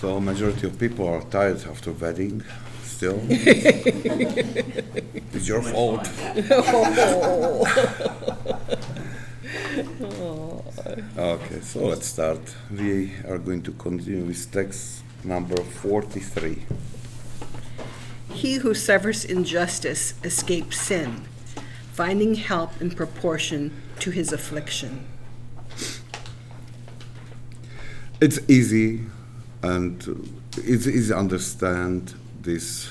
So majority of people are tired after wedding. Still, it's your fault. okay, so let's start. We are going to continue with text number forty-three. He who suffers injustice escapes sin, finding help in proportion to his affliction. It's easy and it's easy understand this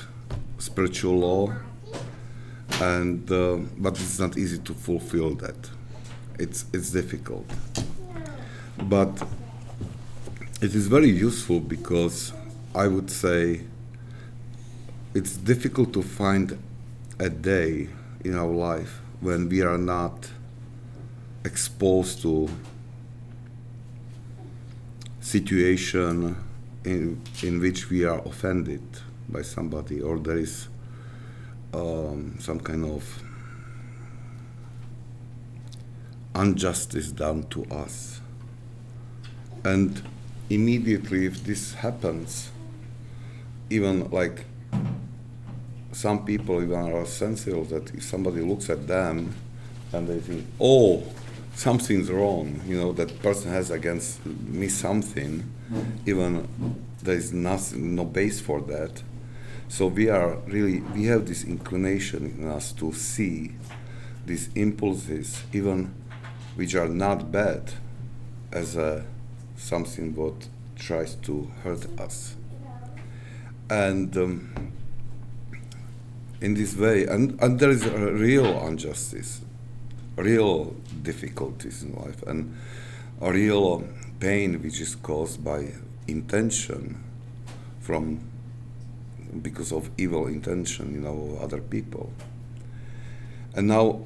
spiritual law. And uh, but it's not easy to fulfill that. It's it's difficult. But it is very useful because i would say it's difficult to find a day in our life when we are not exposed to situation in, in which we are offended by somebody or there is um, some kind of injustice done to us. And immediately, if this happens, even like some people even are sensitive that if somebody looks at them and they think, oh, something's wrong, you know, that person has against me something, even there is nothing, no base for that. So we are really, we have this inclination in us to see these impulses, even which are not bad, as a, something what tries to hurt us. And um, in this way, and, and there is a real injustice, real difficulties in life, and a real pain which is caused by intention from because of evil intention you know other people. And now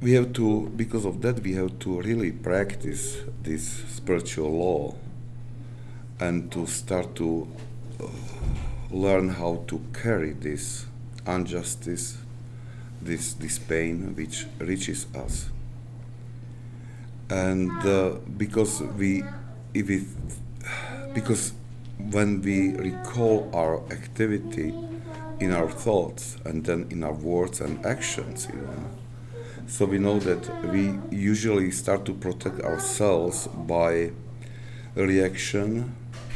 we have to because of that we have to really practice this spiritual law and to start to uh, learn how to carry this injustice this this pain which reaches us and uh, because we if it because when we recall our activity in our thoughts and then in our words and actions even so we know that we usually start to protect ourselves by reaction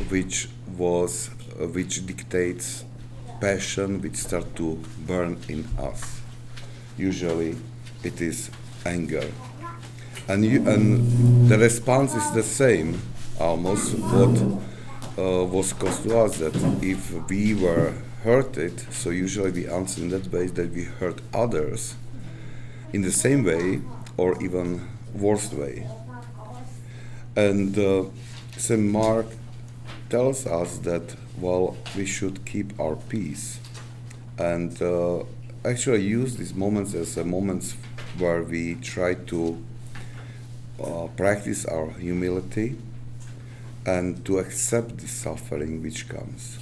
which was uh, which dictates passion which start to burn in us. Usually it is anger and you, and the response is the same almost what uh, was caused to us that if we were hurted so usually we answer in that way that we hurt others in the same way or even worse way and uh, St. Mark tells us that well we should keep our peace and uh, actually use these moments as moments where we try to uh, practice our humility and to accept the suffering which comes.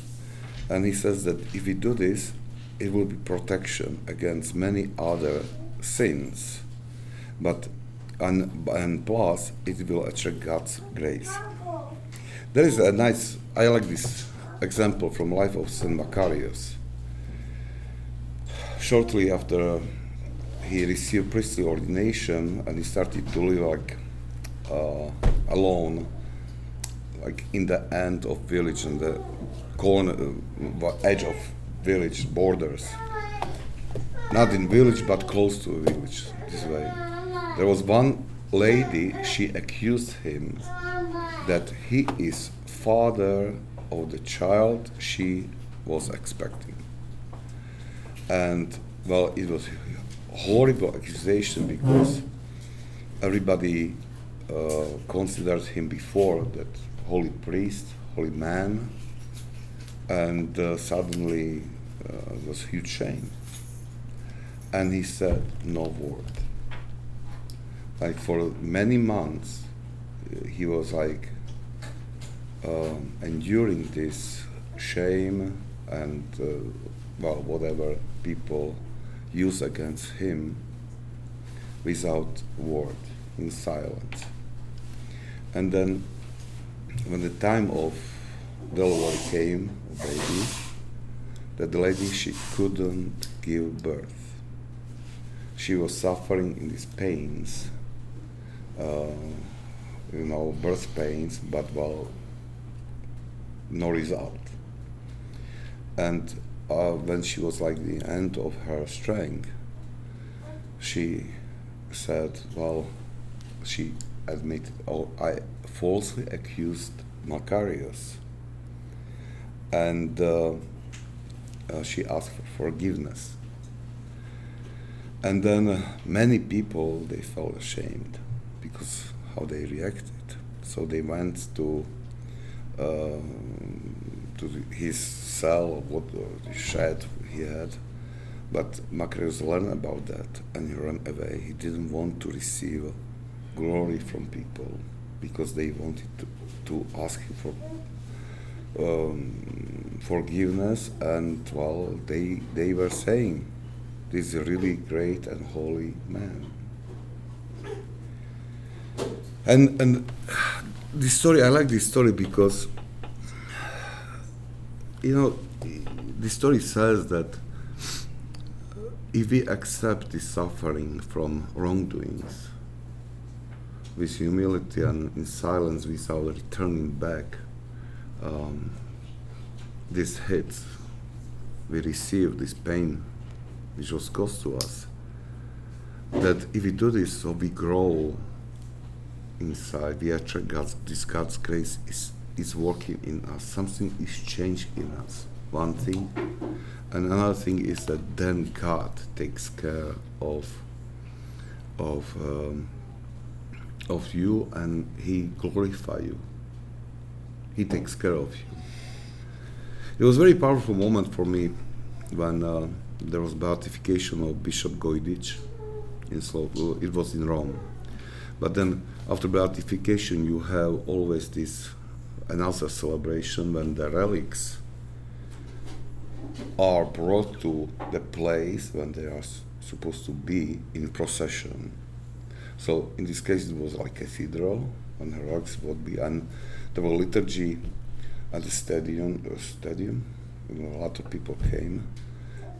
And he says that if we do this, it will be protection against many other sins, but and, and plus it will attract God's grace. There is a nice, I like this example from life of Saint Macarius. Shortly after he received priestly ordination and he started to live like uh, alone, like in the end of village and the corner, uh, edge of village borders. Not in village, but close to a village. This way, there was one lady. She accused him that he is father of the child she was expecting. And well, it was a horrible accusation because everybody uh, considered him before that holy priest, holy man, and uh, suddenly uh, was huge shame. And he said no word. Like for many months, he was like um, enduring this shame and uh, well whatever people use against him without word in silence and then when the time of delivery came, baby, that the lady she couldn't give birth. She was suffering in these pains, uh, you know, birth pains, but well, no result. And uh, when she was like the end of her strength, she said, well, she admitted, oh, I falsely accused Macarius. And uh, uh, she asked for forgiveness. And then uh, many people, they felt ashamed because how they reacted. So they went to uh, to his cell, what the shed he had. But Macarius learned about that and he ran away. He didn't want to receive glory from people because they wanted to, to ask him for um, forgiveness and well they they were saying this is a really great and holy man. And and this story i like this story because you know the story says that if we accept the suffering from wrongdoings with humility and in silence without returning back um, this hit. We receive, this pain which was caused to us, that if we do this, so we grow inside, we attract God's, this God's grace is, is working in us, something is changed in us, one thing. And another thing is that then God takes care of, of, um, of you and He glorify you. He takes care of you. It was a very powerful moment for me when uh, there was beatification of Bishop Gojdic in Slo- it was in Rome. But then after beatification, you have always this another celebration when the relics are brought to the place when they are supposed to be in procession. So in this case, it was like cathedral, and the relics would be, and there was liturgy at the stadium. Uh, stadium, you know, a lot of people came,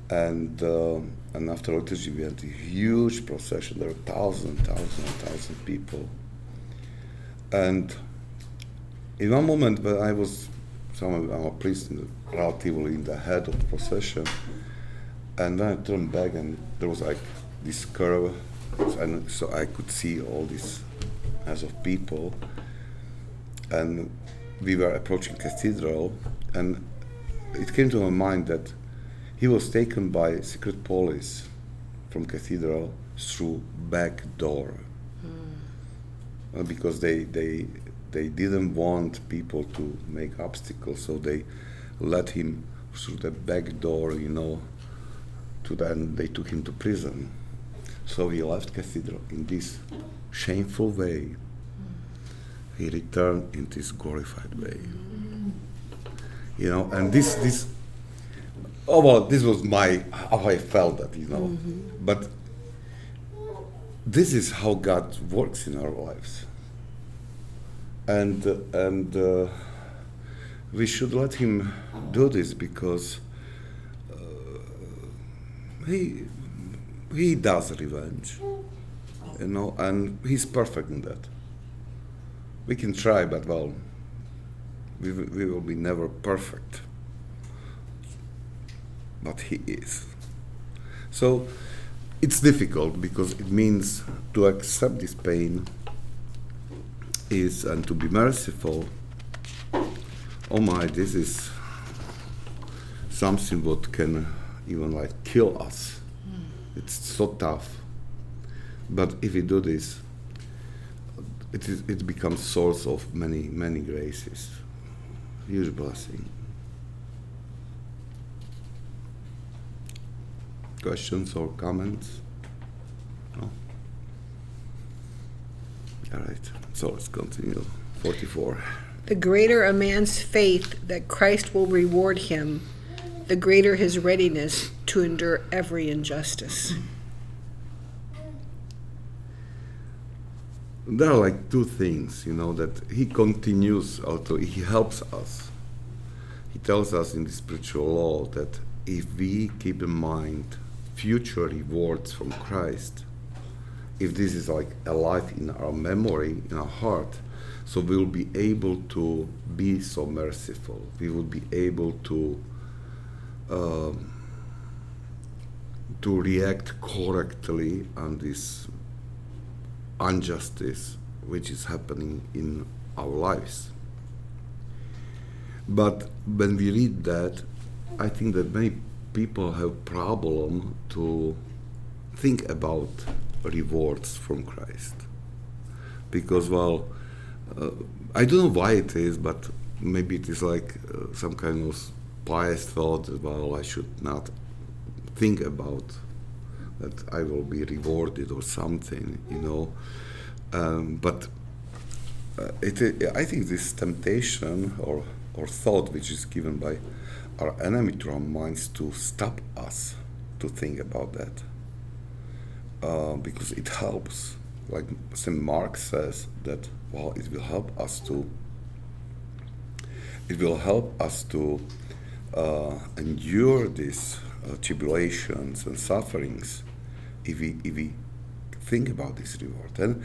and uh, and after liturgy, we had a huge procession. There were thousand, thousand, thousand people, and in one moment when I was, some I'm a priest, relatively in the head of the procession, and then I turned back and there was like this curve, and so I could see all these mass of people, and we were approaching cathedral, and it came to my mind that he was taken by secret police from cathedral through back door uh, because they they they didn't want people to make obstacles, so they let him through the back door, you know. To then they took him to prison. So he left cathedral in this shameful way. He returned in this glorified way. You know, and this this oh well, this was my how I felt that, you know. But this is how God works in our lives and uh, and uh, we should let him do this because uh, he he does revenge, you know, and he's perfect in that. We can try, but well, we, we will be never perfect. But he is. So it's difficult because it means to accept this pain is and to be merciful. Oh my, this is something what can even like kill us. It's so tough. But if we do this, it is it becomes source of many many graces, huge blessing. Questions or comments? No. All right. So let's continue. Forty-four. The greater a man's faith that Christ will reward him, the greater his readiness to endure every injustice. there are like two things, you know, that he continues, also he helps us he tells us in the spiritual law that if we keep in mind future rewards from Christ, if this is like alive in our memory, in our heart, so we'll be able to be so merciful. We will be able to um, to react correctly on this injustice which is happening in our lives. But when we read that, I think that many people have problem to think about rewards from Christ. Because, well, uh, I don't know why it is, but maybe it is like uh, some kind of pious thought well, I should not think about that I will be rewarded or something, you know. Um, but uh, it, I think this temptation or, or thought which is given by our enemy to our minds to stop us to think about that uh, because it helps. Like St. Mark says that well, it will help us to. It will help us to endure these uh, tribulations and sufferings if we if we think about this reward. And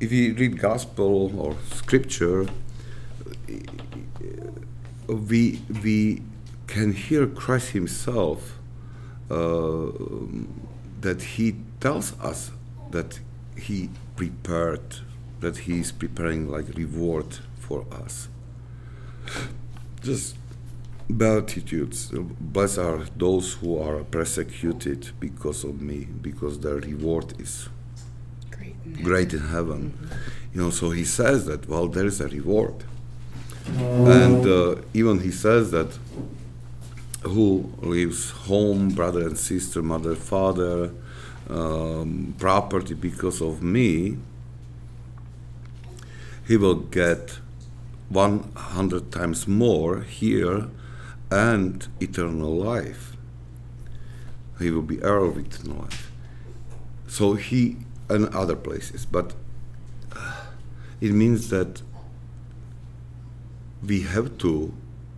if we read gospel or scripture, we we can hear Christ Himself uh, that He tells us that He prepared, that He is preparing like reward for us. Just beatitudes. Blessed are those who are persecuted because of me, because their reward is Great. in great in heaven. You know, so he says that, well, there is a reward. And uh, even he says that who leaves home, brother and sister, mother, father, um, property because of me, he will get 100 times more here and eternal life. He will be heir of eternal life. So he, and other places, but uh, it means that we have to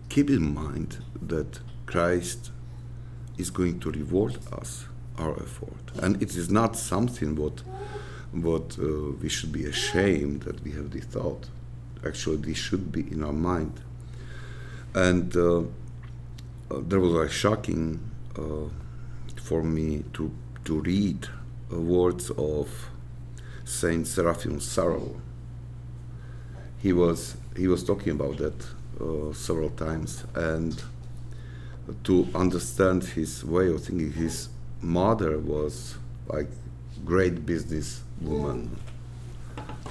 keep in mind that Christ is going to reward us our effort, and it is not something what what uh, we should be ashamed that we have this thought. Actually, this should be in our mind, and uh, uh, there was like shocking uh, for me to to read uh, words of Saint Seraphim Sarov. He was he was talking about that uh, several times, and to understand his way of thinking, his mother was like great business woman.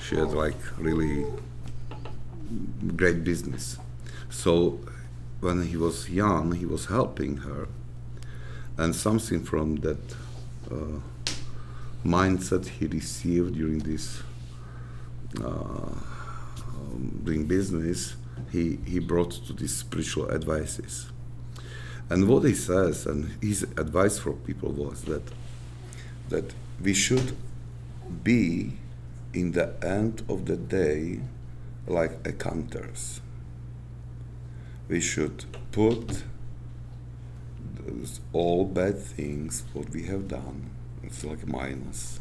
She had like really great business. So when he was young, he was helping her, and something from that uh, mindset he received during this uh, um, doing business, he he brought to these spiritual advices. And what he says, and his advice for people was that that we should be in the end of the day like accountants. We should put those all bad things what we have done. It's like minus.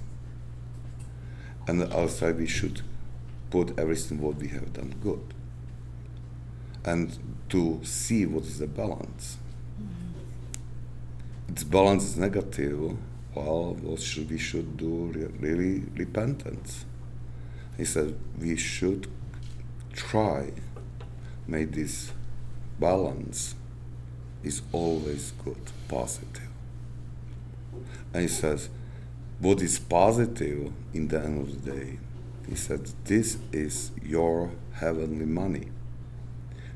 And outside we should put everything what we have done good. And to see what is the balance. Mm-hmm. Its balance is negative, well, what should we should do re- really repentance. He said we should try make this balance is always good, positive. And he says, what is positive in the end of the day? He said, this is your heavenly money,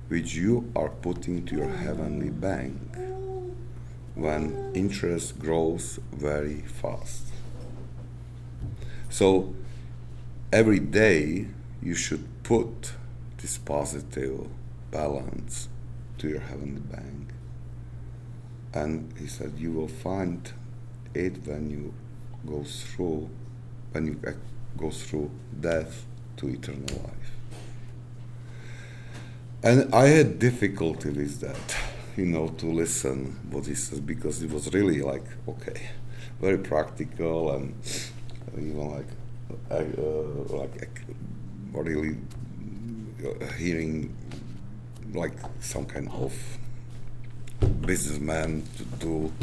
which you are putting to your heavenly bank when interest grows very fast. So every day you should put this positive balance to your heavenly bank. And he said, you will find it when you go through, when you go through death to eternal life. and I had difficulty with that, you know, to listen what he says because it was really like okay, very practical and even like uh, like really uh, hearing like some kind of businessman to do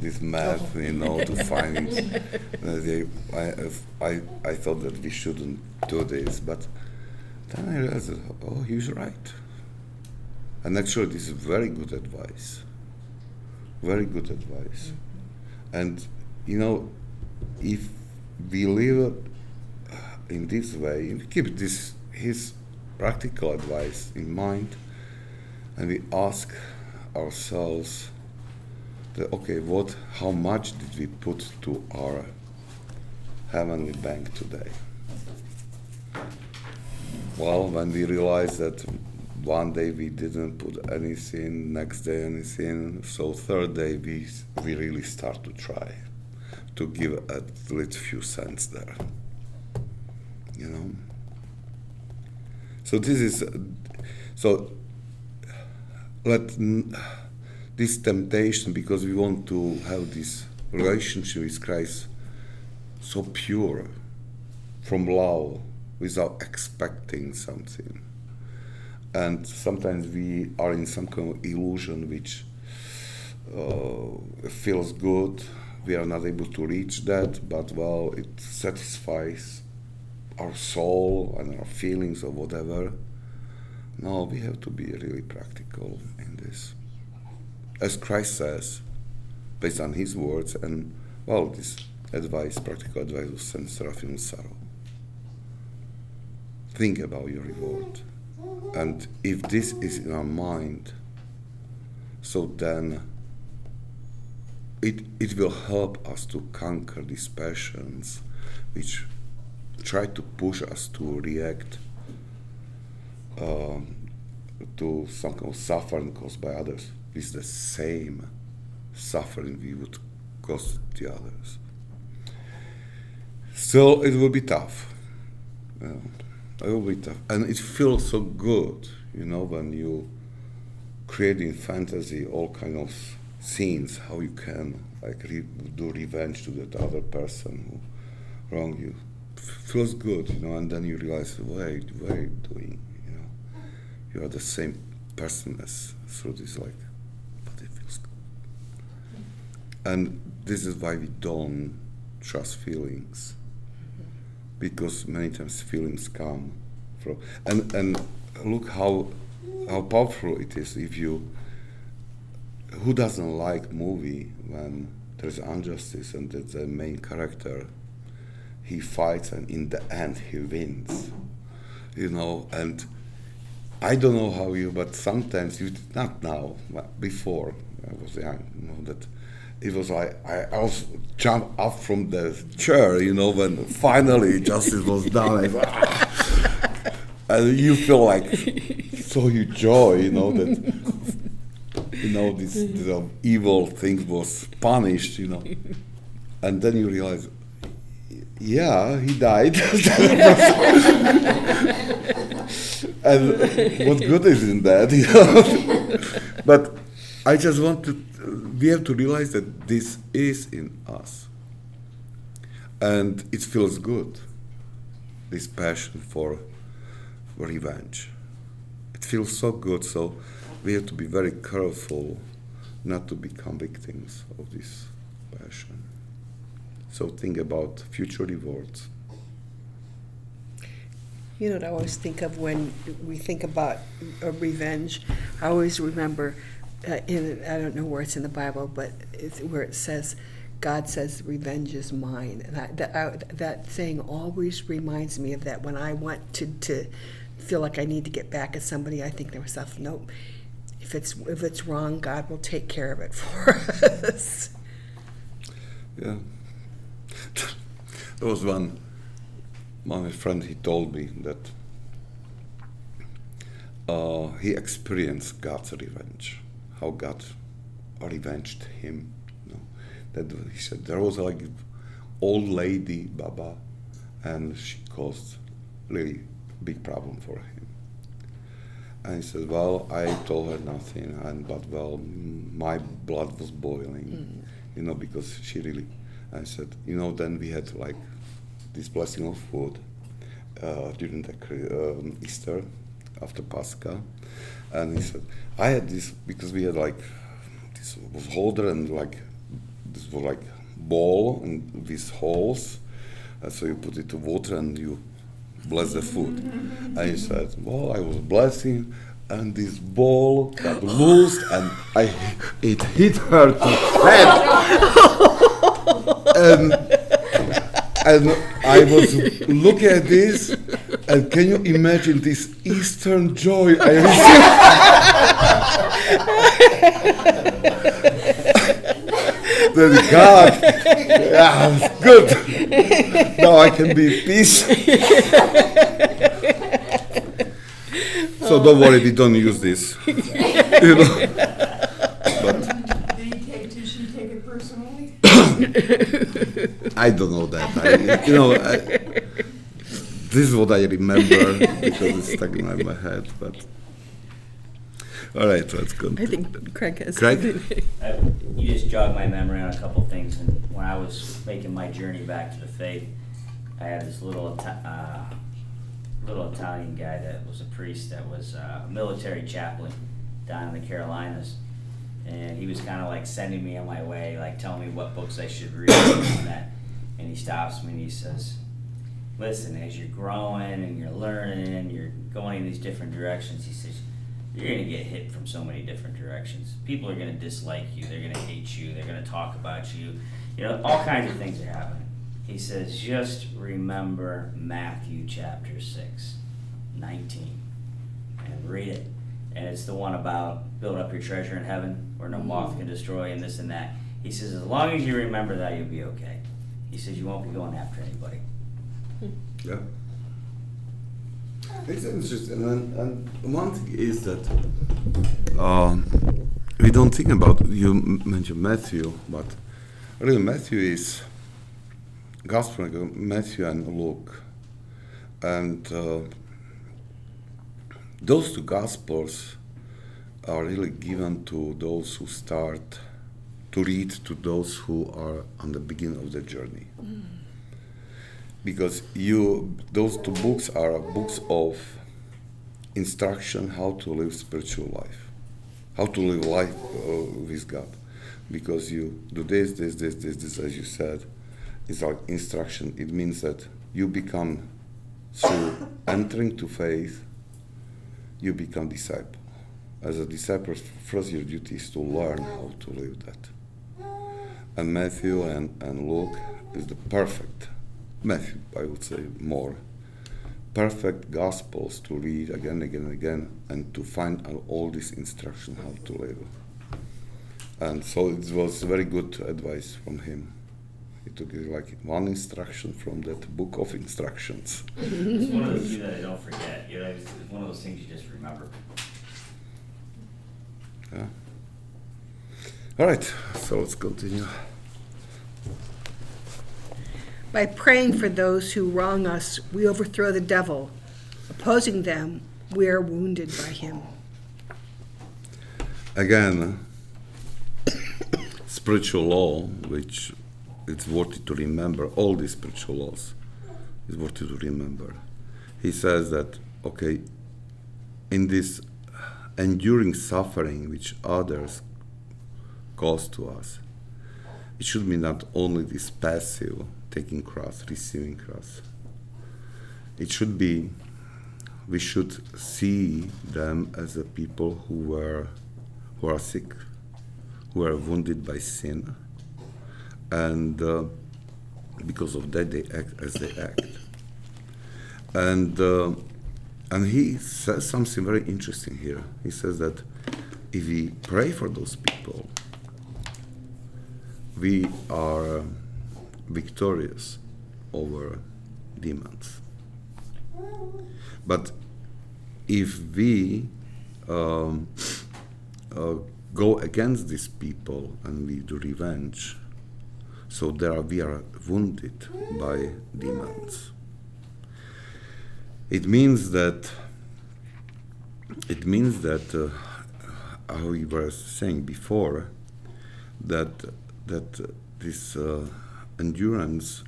this math, you know, to find. Uh, they, I, I, I thought that we shouldn't do this, but then I realized, oh, he's right. And actually, this is very good advice. Very good advice. Mm-hmm. And, you know, if we live in this way, keep this his practical advice in mind, and we ask ourselves that okay, what, how much did we put to our heavenly bank today? Well, when we realize that one day we didn't put anything, next day anything, so third day we we really start to try to give at least few cents there. You know. So this is so let this temptation because we want to have this relationship with Christ so pure from love without expecting something. And sometimes we are in some kind of illusion which uh, feels good. We are not able to reach that, but well, it satisfies our soul and our feelings or whatever. No, we have to be really practical in this. As Christ says, based on his words, and well, this advice, practical advice of Saint Seraphim Sarov. Think about your reward. And if this is in our mind, so then it, it will help us to conquer these passions which try to push us to react Um, to some kind of suffering caused by others with the same suffering we would cause the others. Still, it will be tough. it will be tough, and it feels so good, you know, when you create in fantasy all kind of scenes how you can like re- do revenge to that other person who wronged you. F- feels good, you know, and then you realize, wait, you doing? You are the same person as through this like but it feels good. And this is why we don't trust feelings. Because many times feelings come from and and look how how powerful it is if you who doesn't like movie when there's injustice and the main character he fights and in the end he wins you know? And I don't know how you, but sometimes you did not now, but before I was young, you know that it was like I, I was jump up from the chair, you know, when finally justice was done, ah. and you feel like so you joy, you know that you know this, this uh, evil thing was punished, you know, and then you realize, yeah, he died. and what good is in that? You know? but I just want to, we have to realize that this is in us. And it feels good, this passion for, revenge. It feels so good, so we have to be very careful not to become victims of this passion. So think about future rewards. You know what I always think of when we think about revenge? I always remember, uh, in I don't know where it's in the Bible, but where it says, God says, "Revenge is mine," and I, that I, that saying always reminds me of that. When I want to to feel like I need to get back at somebody, I think to myself, "Nope. If it's if it's wrong, God will take care of it for us." Yeah, there was one my friend he told me that uh, he experienced God's revenge, how God revenged him. You know? That he said there was like old lady Baba, and she caused really big problem for him. And he said, well, I told her nothing, and but well, mm, my blood was boiling, you know, because she really. I said, you know, then we had like this blessing of food uh, during the um, Easter after Pascha, and he said, I had this because we had like this was holder and like this was like ball and these holes, and so you put it to water and you bless the food. And he said, Well, I was blessing, and this ball got loose, and I it hit her to head. and, and I was looking at this, and can you imagine this Eastern joy I received? then God, yeah, good. Now I can be at peace. so don't worry, we don't use this. You know. But Did he take, did she take it personally? I don't know that. I, you know, I, this is what I remember because it's stuck in my, my head. But all right, let's go. I think Craig has. Craig? I- You just jogged my memory on a couple things, and when I was making my journey back to the faith, I had this little, uh, little Italian guy that was a priest that was uh, a military chaplain down in the Carolinas, and he was kind of like sending me on my way, like telling me what books I should read and that. And he stops me and he says, "Listen, as you're growing and you're learning and you're going in these different directions," he says, you're going to get hit from so many different directions. People are going to dislike you. They're going to hate you. They're going to talk about you. You know, all kinds of things are happening. He says, just remember Matthew chapter 6, 19, and read it. And it's the one about build up your treasure in heaven where no moth mm. can destroy and this and that. He says, as long as you remember that, you'll be okay. He says, you won't be going after anybody. Yeah. It's interesting, and, and one thing is that um, we don't think about. You mentioned Matthew, but really Matthew is Gospel Matthew and Luke, and uh, those two Gospels are really given to those who start to read to those who are on the beginning of the journey. Because you those two books are books of instruction how to live spiritual life how to live life uh, with god. Because you do this this this this this as you said it's like instruction. It means that you become through entering to faith you become disciple. As a disciple first your duty is to learn how to live that and matthew and, and luke is the perfect Matthew, I would say more perfect gospels to read again, and again, and again, and to find out all this instruction how to live. And so it was very good advice from him. He took it like one instruction from that book of instructions. It's one of those things that I don't forget. You know, it's it's one of those things you just remember. Yeah. All right, so let's continue. By praying for those who wrong us, we overthrow the devil. Opposing them, we are wounded by him. Again, uh, spiritual law, which it's worthy to remember, all these spiritual laws is worthy to remember. He says that, okay, in this enduring suffering which others cause to us, it should be not only this passive taking cross, receiving cross. It should be, we should see them as a people who were, who are sick, who are wounded by sin, and uh, because of that they act as they act. And uh, and he says something very interesting here. He says that if we pray for those people, we are victorious over demons. But if we um, uh, go against these people and we do revenge, so there we are wounded by demons. It means that it means that, uh, how we were saying before, that that this uh, endurance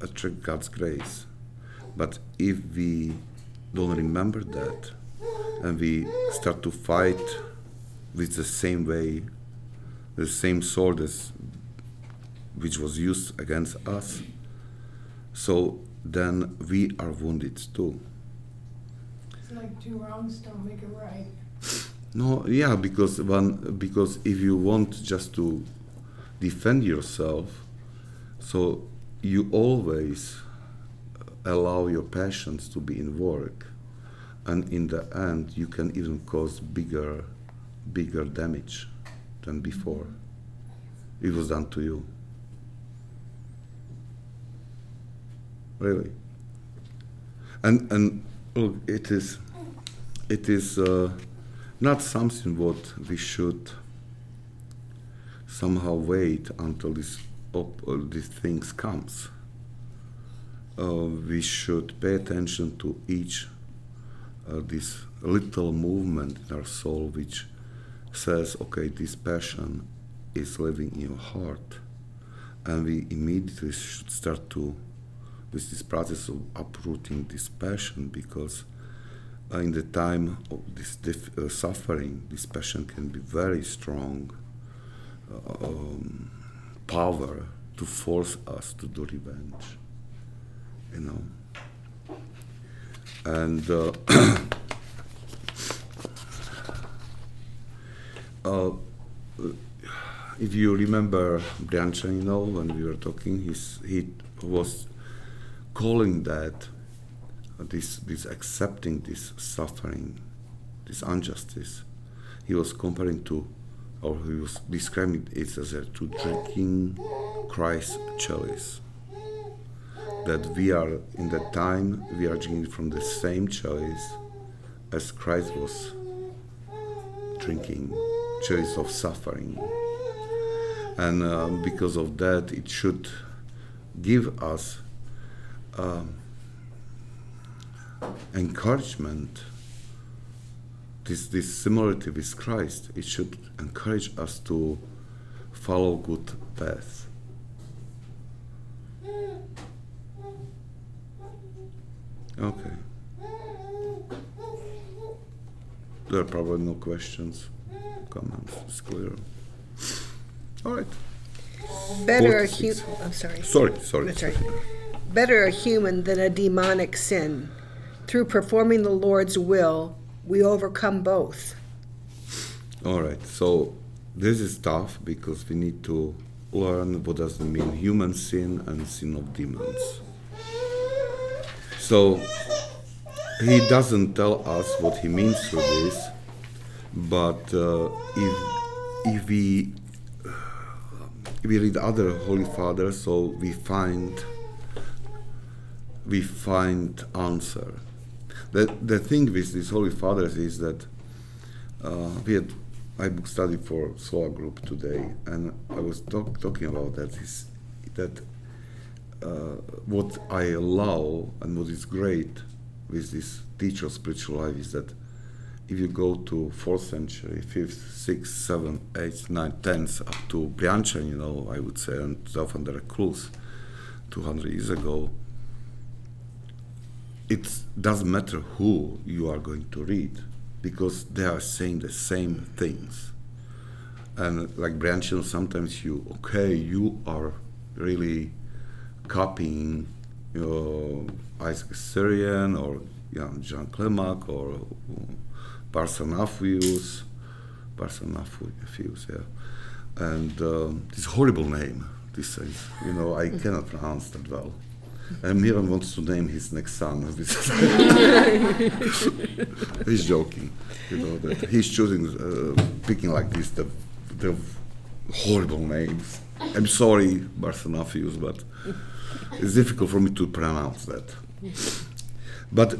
attracts God's grace. But if we don't remember that, and we start to fight with the same way, the same sword as which was used against us, so then we are wounded too. It's like two wrongs don't make it right. No, yeah, because one because if you want just to defend yourself, so you always allow your passions to be in work, and in the end, you can even cause bigger, bigger damage than before. It was done to you. Really. And and look, it is, it is uh, not something what we should somehow wait until this op- uh, these things comes. Uh, we should pay attention to each uh, this little movement in our soul which says, okay, this passion is living in your heart, and we immediately should start to with this process of uprooting this passion because uh, in the time of this uh, suffering, this passion can be very strong um, power to force us to do revenge. You know, and uh, uh, if you remember Brianchaninov when we were talking, he's, he was calling that uh, this this accepting this suffering, this injustice. He was comparing to, or he was describing it as a to drinking Christ's chalice. That we are in that time we are drinking from the same chalice as Christ was drinking, chalice of suffering. And uh, because of that, it should give us um, encouragement, this, this similarity with Christ, it should encourage us to follow good path. Okay. There are probably no questions, comments. It's clear. All right. Better a 46. hu- I'm sorry. Sorry, sorry. That's right. Better a human than a demonic sin. Through performing the Lord's will, we overcome both. All right. So this is tough because we need to learn what does it mean human sin and sin of demons. So he doesn't tell us what he means through this, but uh, if if we if we read other holy fathers, so we find we find answer. The the thing with these holy fathers is that uh, we had I study for Sloa group today, and I was talk, talking about that is that uh, what I allow and what is great with this teacher of spiritual life is that if you go to fourth century, fifth, sixth, seventh, eighth, ninth, tenth, up to Briančan, you know, I would say, and Theophan the Recluse, 200 years ago, it doesn't matter who you are going to read because they are saying the same things. And like Briančan, sometimes you, okay, you are really copying you know, Isaac Syrian or you know, John Clemac or uh, Barsanafius, Barsanafius, yeah. And um, this horrible name, this is, you know, I cannot pronounce that well. And Miran wants to name his next son. he's joking, you know, that he's choosing, uh, picking like this, the, the horrible names. I'm sorry, Barsanafius, but it's difficult for me to pronounce that. But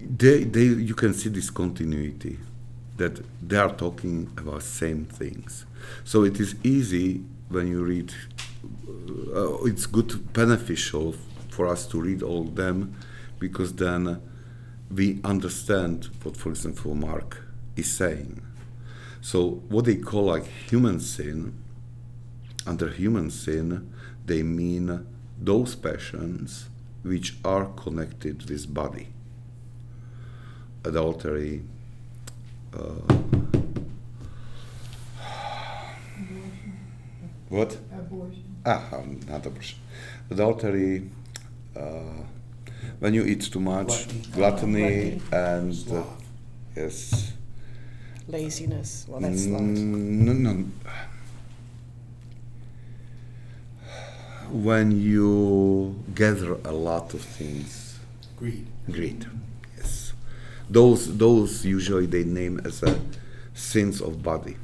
they, they, you can see this continuity that they are talking about same things. So it is easy when you read. Uh, it's good, beneficial for us to read all them, because then we understand what, for example, Mark is saying. So, what they call like human sin, under human sin, they mean those passions which are connected with body. Adultery, uh, what? Abortion. Ah, um, not abortion. Adultery, uh, when you eat too much, gluttony, Gluttony. and uh, yes. Laziness. Well, that's Mm, sloth. no, no. When you gather a lot of things, Greed. greed, yes. Those, those usually they name as a sins of body,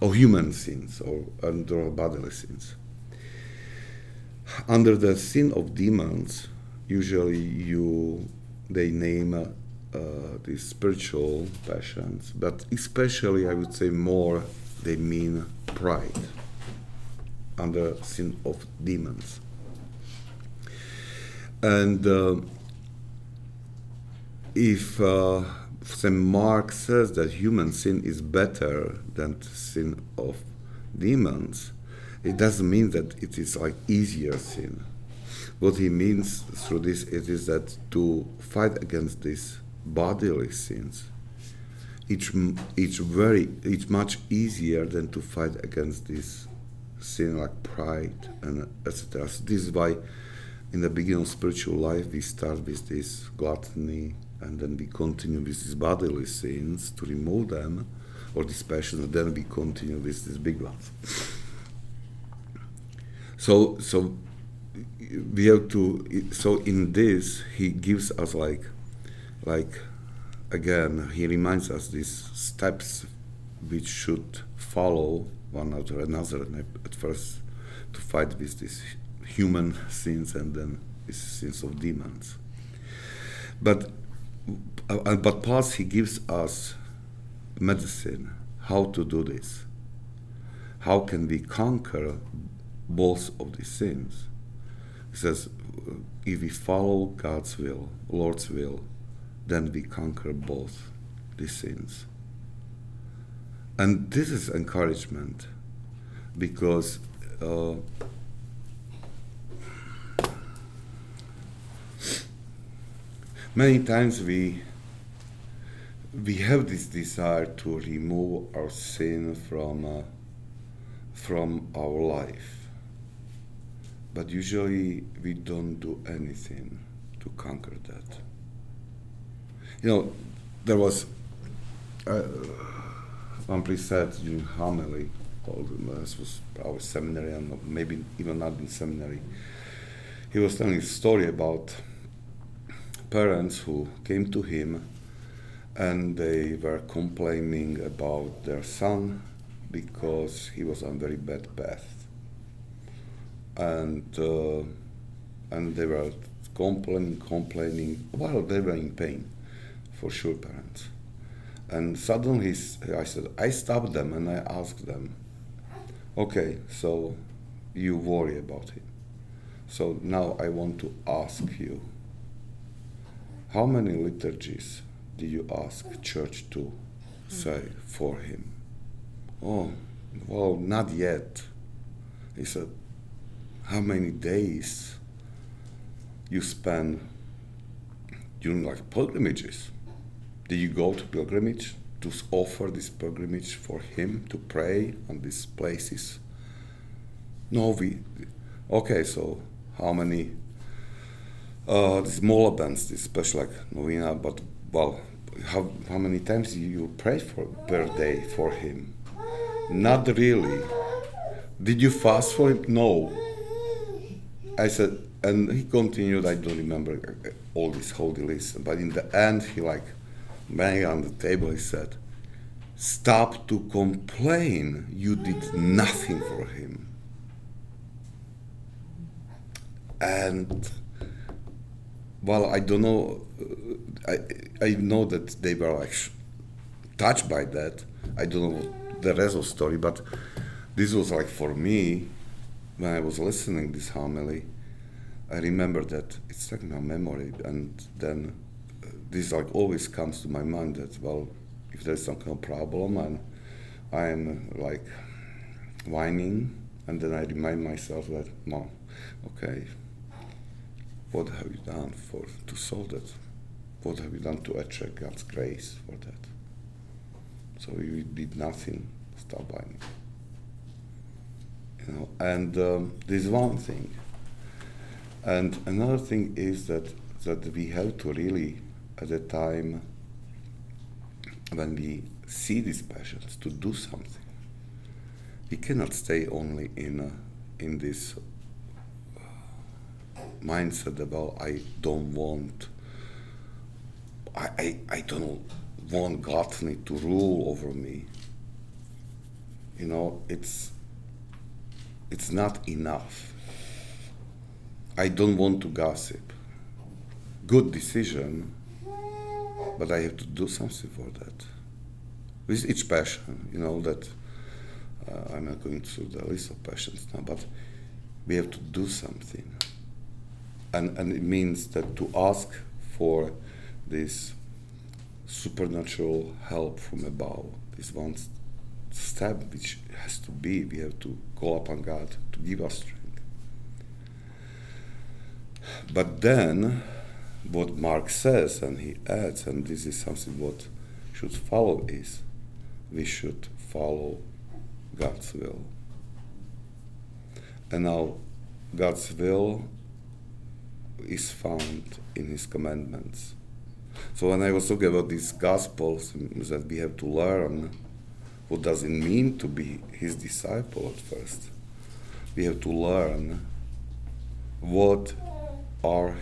or human sins, or under bodily sins. Under the sin of demons, usually you they name uh, uh, the spiritual passions, but especially I would say more they mean pride under sin of demons. And uh, if uh, St. Mark says that human sin is better than sin of demons, it doesn't mean that it is like easier sin. What he means through this it is that to fight against these bodily sins, it's, it's very it's much easier than to fight against this sin like pride and etc. So this is why in the beginning of spiritual life we start with this gluttony and then we continue with these bodily sins to remove them or these passions and then we continue with these big ones. So so we have to so in this he gives us like like again he reminds us these steps which should follow one after another and at first to fight with these human sins and then these sins of demons but uh, but plus he gives us medicine how to do this how can we conquer both of these sins he says, if we follow God's will, Lord's will, then we conquer both these sins. And this is encouragement because uh, many times we we have this desire to remove our sin from uh, from our life but usually we don't do anything to conquer that. You know, there was uh, one priest said homily, called this was our seminary and maybe even not in seminary. He was telling a story about parents who came to him and they were complaining about their son because he was on very bad path and uh, and they were complaining, complaining. Well, they were in pain, for sure, parents. And suddenly, i said, I stopped them and I asked them, okay, so you worry about him. So now I want to ask you, how many liturgies did you ask church to say for him? Oh, well, not yet. He said, how many days you spend during like pilgrimages. Did you go to pilgrimage to offer this pilgrimage for him to pray on these places? No, we. Okay, so how many? Uh, these bands, this special like novena, but well, how how many times you pray for per day for him? Not really. Did you fast for him? No. I said, and he continued. I don't remember all this holy list, but in the end, he like banged on the table. He said, "Stop to complain. You did nothing for him." And well, I don't know. uh, I I know that they were like touched by that. I don't know the rest of the story, but this was like for me when I was listening this homily. I remember that it stuck in my memory, and then uh, this like always comes to my mind that well, if there's some kind of problem and I'm like whining, and then I remind myself that, mom, okay, what have you done for to solve that? What have we done to attract God's grace for that? So we did nothing. Stop. You know, and um, this is one thing. And another thing is that that we have to really, at the time when we see these passions, to do something. We cannot stay only in uh, in this uh, mindset about I don't want. I, I, I don't want gluttony to rule over me. You know, it's it's not enough. I don't want to gossip. Good decision, but I have to do something for that. With each passion, you know, that uh, I'm not going through the list of passions now, but we have to do something. And, and it means that to ask for this supernatural help from above this one step which has to be. We have to call upon God to give us strength. But then, what Mark says, and he adds, and this is something what should follow, is we should follow God's will. And now, God's will is found in His commandments. So when I was talking about these gospels that we have to learn, what does it mean to be His disciple at first? We have to learn what are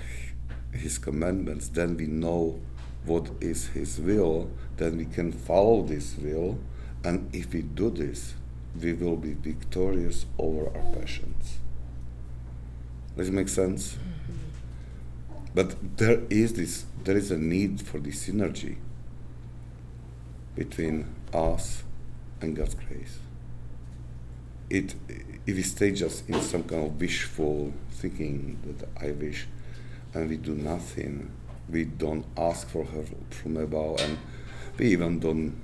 His commandments. Then we know what is His will. Then we can follow this will. And if we do this, we will be victorious over our passions. Does it make sense? Mm-hmm. But there is this, there is a need for this synergy between us and God's grace. It, if we stay just in some kind of wishful thinking that I wish, and we do nothing, we don't ask for help from above, and we even don't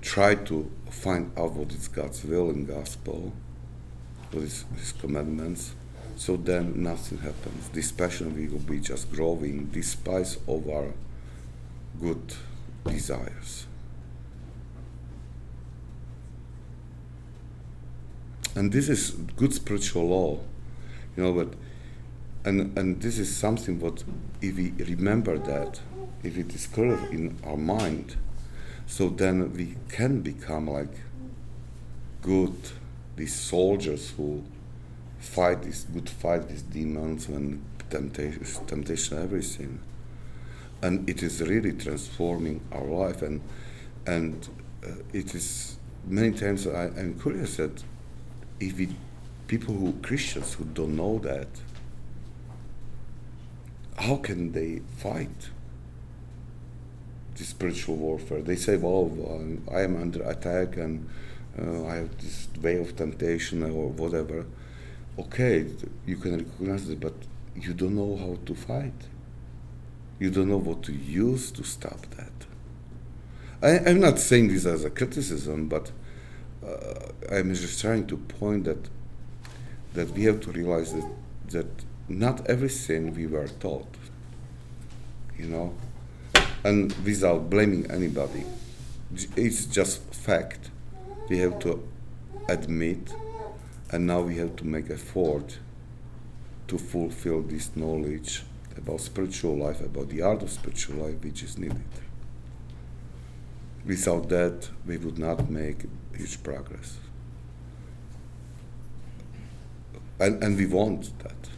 try to find out what is God's will and gospel, what is His commandments. So then nothing happens. This passion will be just growing despite of our good desires. And this is good spiritual law, you know. But and and this is something what if we remember that, if it is clear in our mind, so then we can become like good these soldiers who fight this good fight these demons and temptation, temptation everything and it is really transforming our life and and uh, it is many times I, am curious that if we people who Christians who don't know that how can they fight this spiritual warfare. They say, well, um, I am under attack and uh, I have this way of temptation or whatever. Okay, you can recognize it, but you don't know how to fight. You don't know what to use to stop that. I, am not saying this as a criticism, but uh, I'm just trying to point that that we have to realize that that not everything we were taught. You know, and without blaming anybody. It's just fact. We have to admit, and now we have to make effort to fulfill this knowledge about spiritual life, about the art of spiritual life, which is needed. Without that, we would not make huge progress. And, and we want that.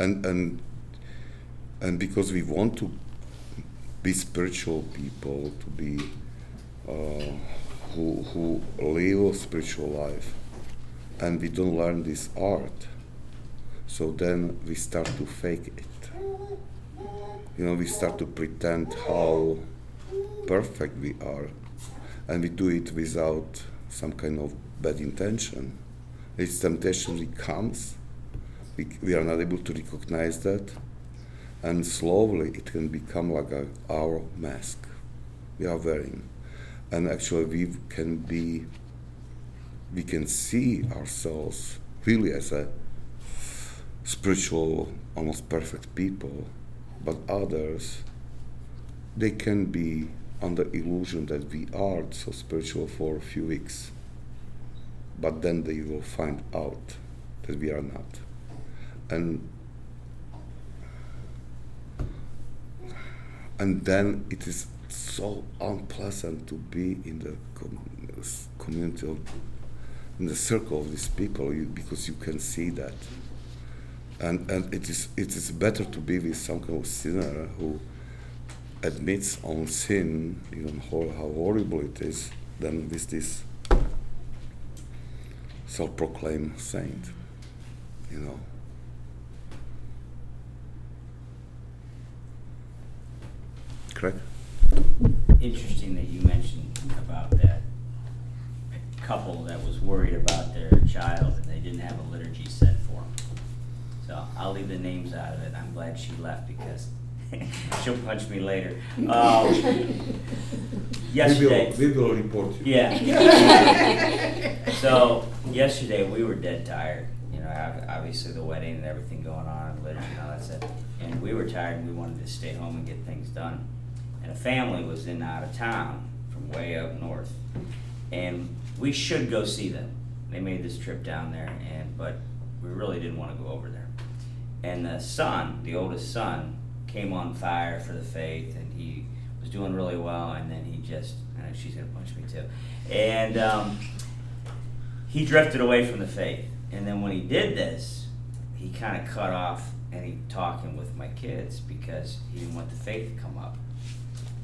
And, and, and because we want to be spiritual people, to be uh, who, who live a spiritual life, and we don't learn this art. So then we start to fake it. You know, we start to pretend how perfect we are, and we do it without some kind of bad intention. Its temptation comes, we, we are not able to recognize that, and slowly it can become like a, our mask we are wearing, and actually we can be, we can see ourselves really as a spiritual, almost perfect people, but others, they can be under illusion that we are so spiritual for a few weeks, but then they will find out that we are not. And and then it is so unpleasant to be in the com- community of, in the circle of these people you, because you can see that. And and it is it is better to be with some kind of sinner who admits on sin even how, how horrible it is than with this self-proclaimed saint you know. Correct Interesting that you mentioned about that couple that was worried about their child and they didn't have a liturgy set for them. So I'll leave the names out of it. I'm glad she left because she'll punch me later. Um, yesterday. we will, we will report you Yeah. so yesterday we were dead tired. You know, obviously the wedding and everything going on, liturgy and all that stuff. And we were tired and we wanted to stay home and get things done. And a family was in out of town from way up north. And we should go see them. They made this trip down there and but we really didn't want to go over there. And the son, the oldest son, came on fire for the faith and he was doing really well and then he just know she's gonna punch me too. And um, he drifted away from the faith. And then when he did this, he kind of cut off any talking with my kids because he didn't want the faith to come up.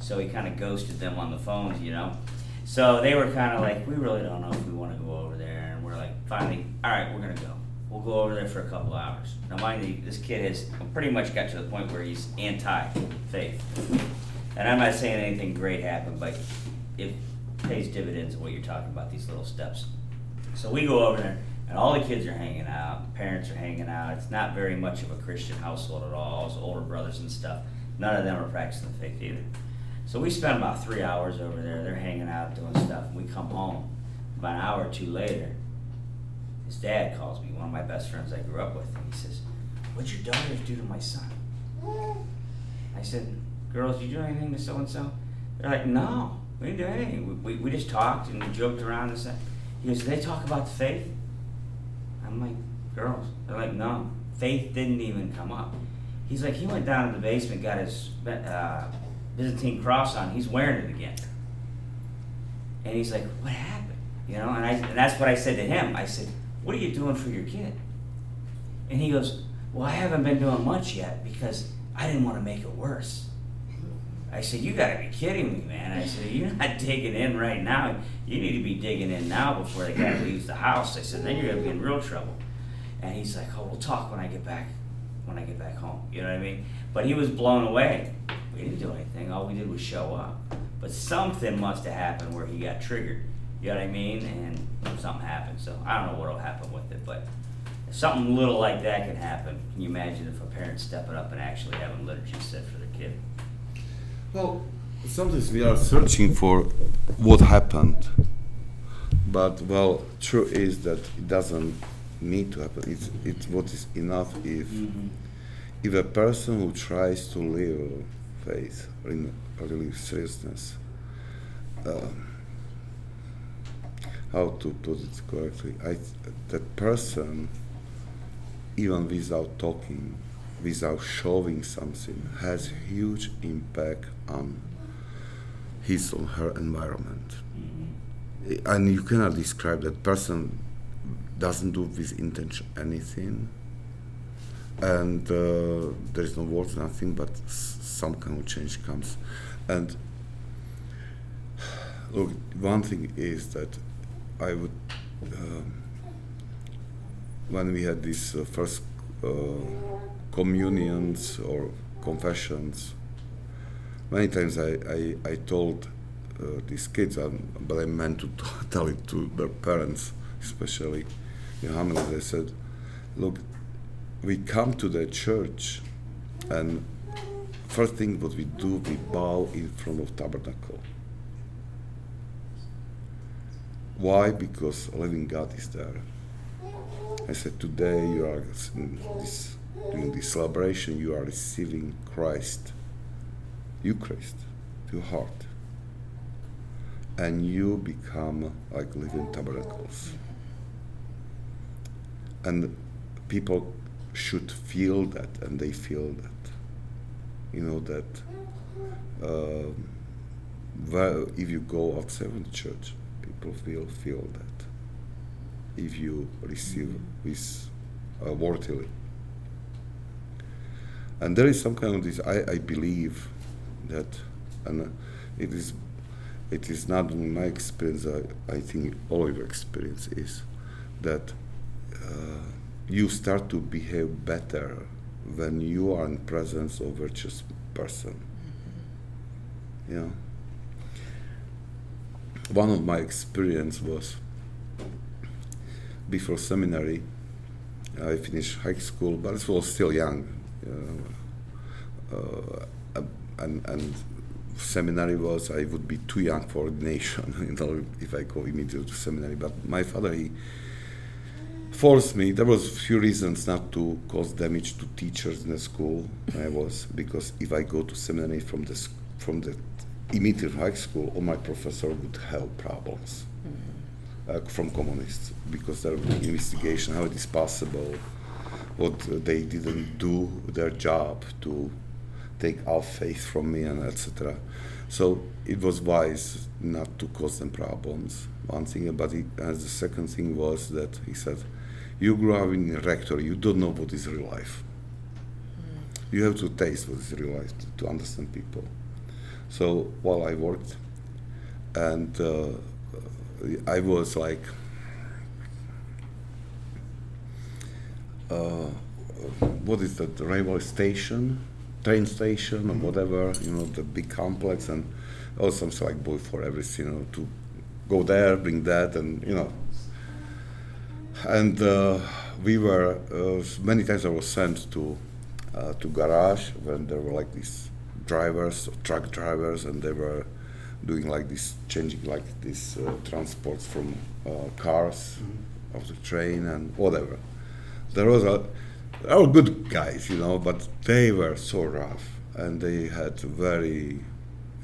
So he kind of ghosted them on the phones, you know. So they were kind of like, we really don't know if we want to go over there. And we're like, finally, all right, we're going to go. We'll go over there for a couple hours. Now, mind you, this kid has pretty much got to the point where he's anti faith. And I'm not saying anything great happened, but it pays dividends what you're talking about, these little steps. So we go over there, and all the kids are hanging out, parents are hanging out. It's not very much of a Christian household at all. It's older brothers and stuff. None of them are practicing the faith either. So we spend about three hours over there. They're hanging out, doing stuff, and we come home. About an hour or two later, his dad calls me, one of my best friends I grew up with, and he says, What'd your daughters do to my son? I said, Girls, you do anything to so and so? They're like, No, we didn't do anything. We, we, we just talked and we joked around and stuff. He goes, they talk about the faith? I'm like, Girls. They're like, No, faith didn't even come up. He's like, He went down to the basement, got his uh, Byzantine cross on, he's wearing it again. And he's like, What happened? You know, and, I, and that's what I said to him. I said, What are you doing for your kid? And he goes, Well, I haven't been doing much yet because I didn't want to make it worse. I said, You got to be kidding me, man. I said, You're not digging in right now. You need to be digging in now before the guy leaves the house. I said, Then you're going to be in real trouble. And he's like, Oh, we'll talk when I get back. When I get back home. You know what I mean? But he was blown away. We didn't do anything. All we did was show up. But something must have happened where he got triggered. You know what I mean? And something happened. So I don't know what'll happen with it, but if something little like that can happen, can you imagine if a parent stepping up and actually having liturgy set for their kid? Well, sometimes we are searching for what happened, but well, true is that it doesn't need to happen. It's it's what is enough if mm-hmm. if a person who tries to live faith seriousness. Uh, how to put it correctly? I that person, even without talking, without showing something, has huge impact on his or her environment. And you cannot describe that person doesn't do with intention anything, and uh, there is no words, nothing, but some kind of change comes. And look, one thing is that I would, um, when we had these uh, first uh, communions or confessions, many times I, I, I told uh, these kids, um, but I meant to tell it to their parents, especially in homilies. I said, look, we come to the church and first thing what we do, we bow in front of tabernacle. Why? Because living God is there. I said, today you are this, during this celebration, you are receiving Christ, Eucharist, to heart, and you become like living tabernacles. And people should feel that, and they feel that. You know that. Uh, well, if you go outside of the church, people will feel that if you receive this uh, worthily. And there is some kind of this. I, I believe that, and uh, it is, it is not only my experience. I, I think all of your experience is that uh, you start to behave better when you are in presence of virtuous person. Yeah. One of my experience was before seminary. I finished high school, but I was still young. Uh, uh, and, and seminary was I would be too young for ordination, you know, if I go immediately to seminary. But my father, he forced me. There was a few reasons not to cause damage to teachers in the school. I was because if I go to seminary from the from the immediate high school, all my professor would have problems uh, from communists because there would be investigation how it is possible, what they didn't do their job to take our faith from me and etc. So it was wise not to cause them problems. One thing, but he, as the second thing was that he said, "You grew up in a rectory. You don't know what is real life. You have to taste what is real life to, to understand people." So while I worked, and uh, I was like, uh, what is that railway station, train station, or whatever, you know, the big complex, and also something like boy for everything, you know, to go there, bring that, and you know. And uh, we were uh, many times I was sent to uh, to garage when there were like these drivers, truck drivers, and they were doing like this, changing like these uh, transports from uh, cars mm-hmm. of the train and whatever. There was a, they were good guys, you know, but they were so rough and they had very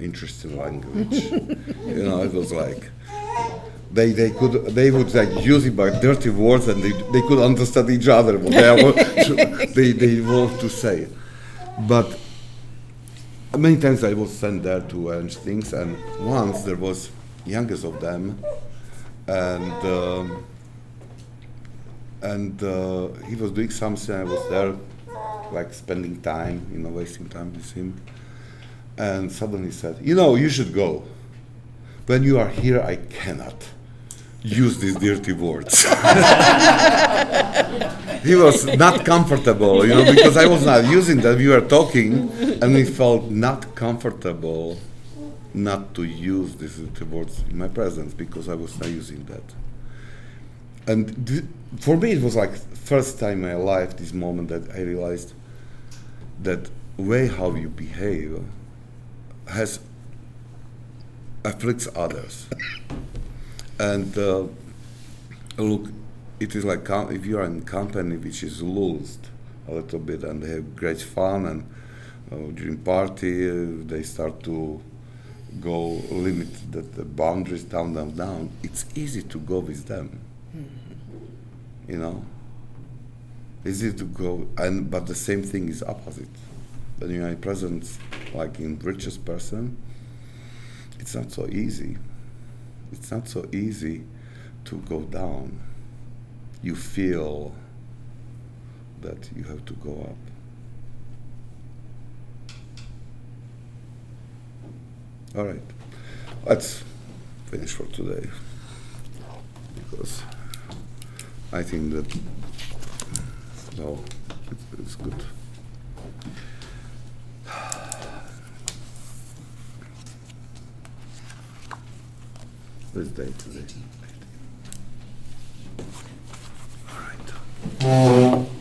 interesting language. you know, it was like they they could they would like use it by dirty words and they, they could understand each other what they they they want to say, but many times I was sent there to arrange things, and once there was youngest of them, and um, and uh, he was doing something. I was there, like spending time, you know, wasting time with him. And suddenly he said, "You know, you should go. When you are here, I cannot." Use these dirty words. he was not comfortable, you know, because I was not using that. We were talking, and he felt not comfortable not to use these dirty words in my presence because I was not using that. And th- for me, it was like first time in my life this moment that I realized that way how you behave has afflicts others. And uh, look, it is like com- if you are in company which is loosed a little bit and they have great fun and uh, during party uh, they start to go limit the, the, boundaries down, down, down. It's easy to go with them. Mm-hmm. You know, easy to go, and but the same thing is opposite. When you are in presence, like in richest person, it's not so easy it's not so easy to go down. You feel that you have to go up. All right, let's finish for today because I think that no, it's, it's good. This day today. All right.